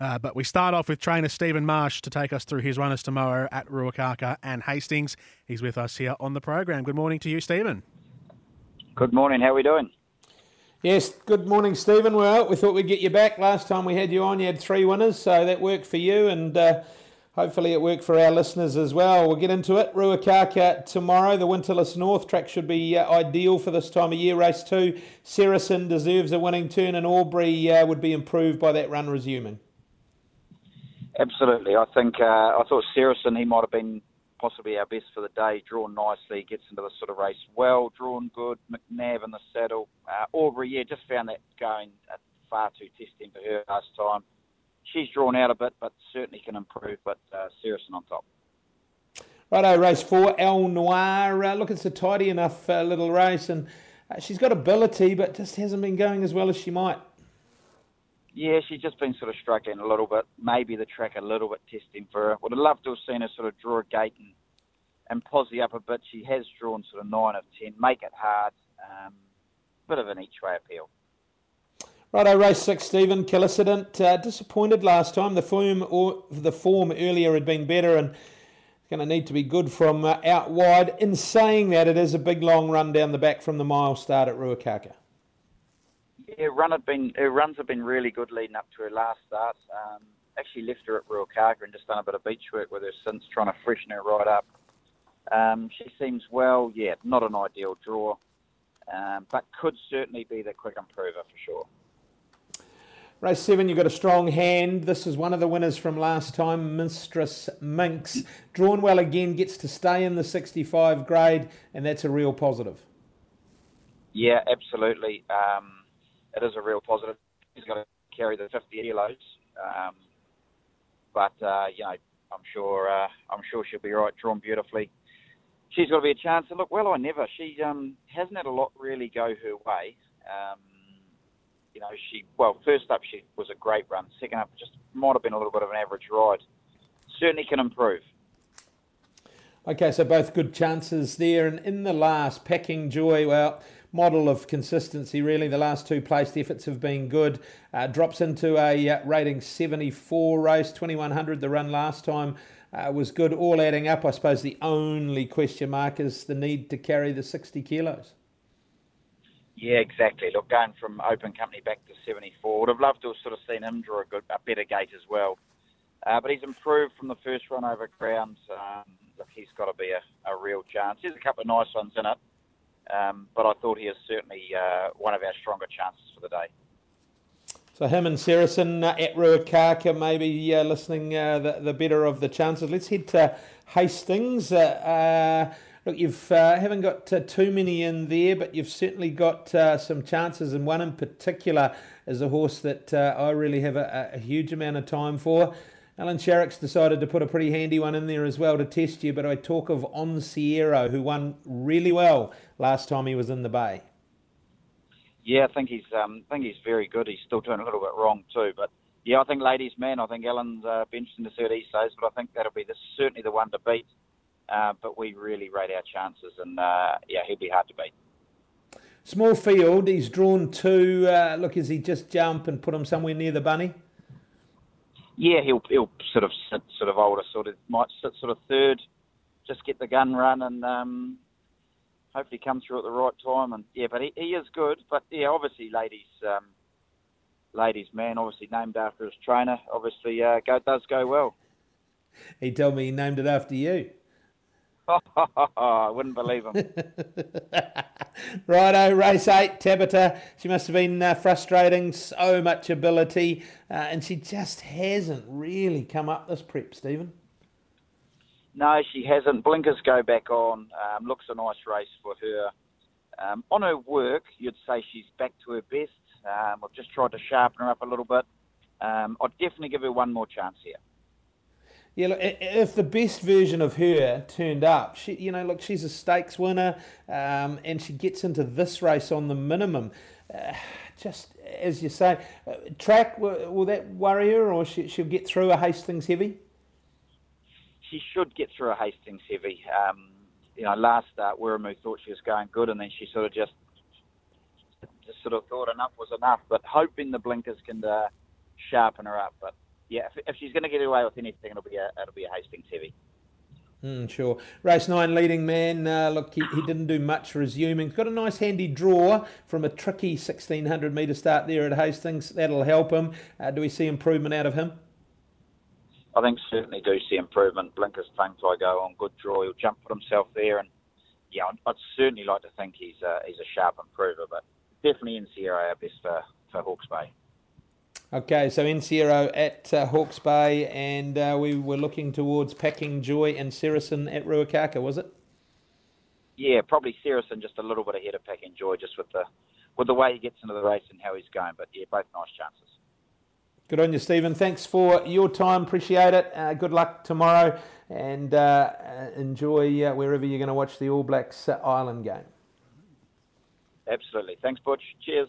Uh, but we start off with trainer Stephen Marsh to take us through his runners tomorrow at Ruakaka and Hastings. He's with us here on the program. Good morning to you, Stephen. Good morning. How are we doing? Yes, good morning, Stephen. Well, we thought we'd get you back. Last time we had you on, you had three winners, so that worked for you, and uh, hopefully it worked for our listeners as well. We'll get into it. Ruakaka tomorrow. The Winterless North track should be uh, ideal for this time of year. Race two, Saracen deserves a winning turn, and Aubrey uh, would be improved by that run resuming. Absolutely. I think uh, I thought Saracen he might have been possibly our best for the day. Drawn nicely, gets into the sort of race well, drawn good. McNab in the saddle. Uh, Aubrey, yeah, just found that going far too testing for her last time. She's drawn out a bit, but certainly can improve. But uh, Saracen on top. Righto, race four, El Noir. Uh, look, it's a tidy enough uh, little race, and uh, she's got ability, but just hasn't been going as well as she might. Yeah, she's just been sort of struggling a little bit. Maybe the track a little bit testing for her. Would have loved to have seen her sort of draw a gate and, and posse up a bit. She has drawn sort of 9 of 10. Make it hard. Um, bit of an each way appeal. Righto, race six, Stephen Killicent. Uh, disappointed last time. The form or the form earlier had been better and going to need to be good from uh, out wide. In saying that, it is a big long run down the back from the mile start at Ruakaka. Yeah, run had been her runs have been really good leading up to her last start. Um, actually left her at Ruakaka and just done a bit of beach work with her since, trying to freshen her right up. Um, she seems well, yeah, not an ideal draw, um, but could certainly be the quick improver for sure. Race seven, you've got a strong hand. This is one of the winners from last time, Mistress Minx. Drawn well again, gets to stay in the 65 grade, and that's a real positive. Yeah, absolutely. Um, it is a real positive. He's got to carry the 50 kilos, um, but uh, you know, I'm sure uh, I'm sure she'll be right. Drawn beautifully. She's got to be a chance. And look, well, I never. She um, hasn't had a lot really go her way. Um, you know, she well, first up she was a great run. Second up, just might have been a little bit of an average ride. Certainly can improve. Okay, so both good chances there. And in the last, Packing Joy, well, model of consistency, really. The last two placed efforts have been good. Uh, drops into a uh, rating 74 race, 2100 the run last time. Uh, was good, all adding up. I suppose the only question mark is the need to carry the 60 kilos. Yeah, exactly. Look, going from open company back to 74, would have loved to have sort of seen him draw a, good, a better gate as well. Uh, but he's improved from the first run over ground. Um, look, he's got to be a, a real chance. There's a couple of nice ones in it, um, but I thought he is certainly uh, one of our stronger chances for the day. So him and Saracen uh, at Ruakaka maybe uh, listening uh, the, the better of the chances. Let's head to Hastings. Uh, uh, look, you've haven't got too many in there, but you've certainly got some chances, and one in particular is a horse that I really have a, a huge amount of time for. Allan Sharrock's decided to put a pretty handy one in there as well to test you, but I talk of On Sierra, who won really well last time he was in the Bay. Yeah, I think he's um, I think he's very good. He's still doing a little bit wrong too, but yeah, I think ladies man. I think Allan's uh, be interesting to see what he says, but I think that'll be the, certainly the one to beat. Uh, but we really rate our chances, and uh, yeah, he'll be hard to beat. Small field. He's drawn two. Uh, look, is he just jump and put him somewhere near the bunny? Yeah, he'll he'll sort of sit sort of older, sort of might sit sort of third, just get the gun run and um, hopefully come through at the right time. And yeah, but he, he is good. But yeah, obviously, ladies, um, ladies man, obviously named after his trainer, obviously uh, go does go well. He told me he named it after you. I wouldn't believe him. Righto, race eight, Tabitha. She must have been uh, frustrating, so much ability, uh, and she just hasn't really come up this prep, Stephen. No, she hasn't. Blinkers go back on. Um, looks a nice race for her. Um, on her work, you'd say she's back to her best. Um, I've just tried to sharpen her up a little bit. Um, I'd definitely give her one more chance here. Yeah, look, if the best version of her turned up, she, you know, look, she's a stakes winner, um, and she gets into this race on the minimum. Uh, just as you say, uh, track will, will, that worry her, or she, will get through a Hastings heavy? She should get through a Hastings heavy. Um, you know, last start, Wiremu thought she was going good, and then she sort of just just sort of thought enough was enough. But hoping the blinkers can uh, sharpen her up. But yeah, if, if she's going to get away with anything, it'll be a it'll be a Hastings heavy. Mm, sure. Race nine leading man. Uh, look, he, he, didn't do much resuming. He's got a nice handy draw from a tricky 1600 metre start there at Hastings. That'll help him. Uh, do we see improvement out of him? I think certainly do see improvement. Blinkers tongue fly go on good draw. He'll jump for himself there, and yeah, I'd, I'd certainly like to think he's a, he's a sharp improver, but definitely in Sierra our best for, for Hawke's Bay. Okay, so in Encero at uh, Hawke's Bay, and uh, we were looking towards Packing Joy and Saracen at Ruakaka, was it? Yeah, probably Saracen just a little bit ahead of Packing Joy, just with the with the way he gets into the race and how he's going. But yeah, both nice chances. Good on you, Stephen. Thanks for your time. Appreciate it. Uh, good luck tomorrow, and uh, enjoy uh, wherever you're going to watch the All Blacks uh, Island game. Absolutely. Thanks, Butch. Cheers.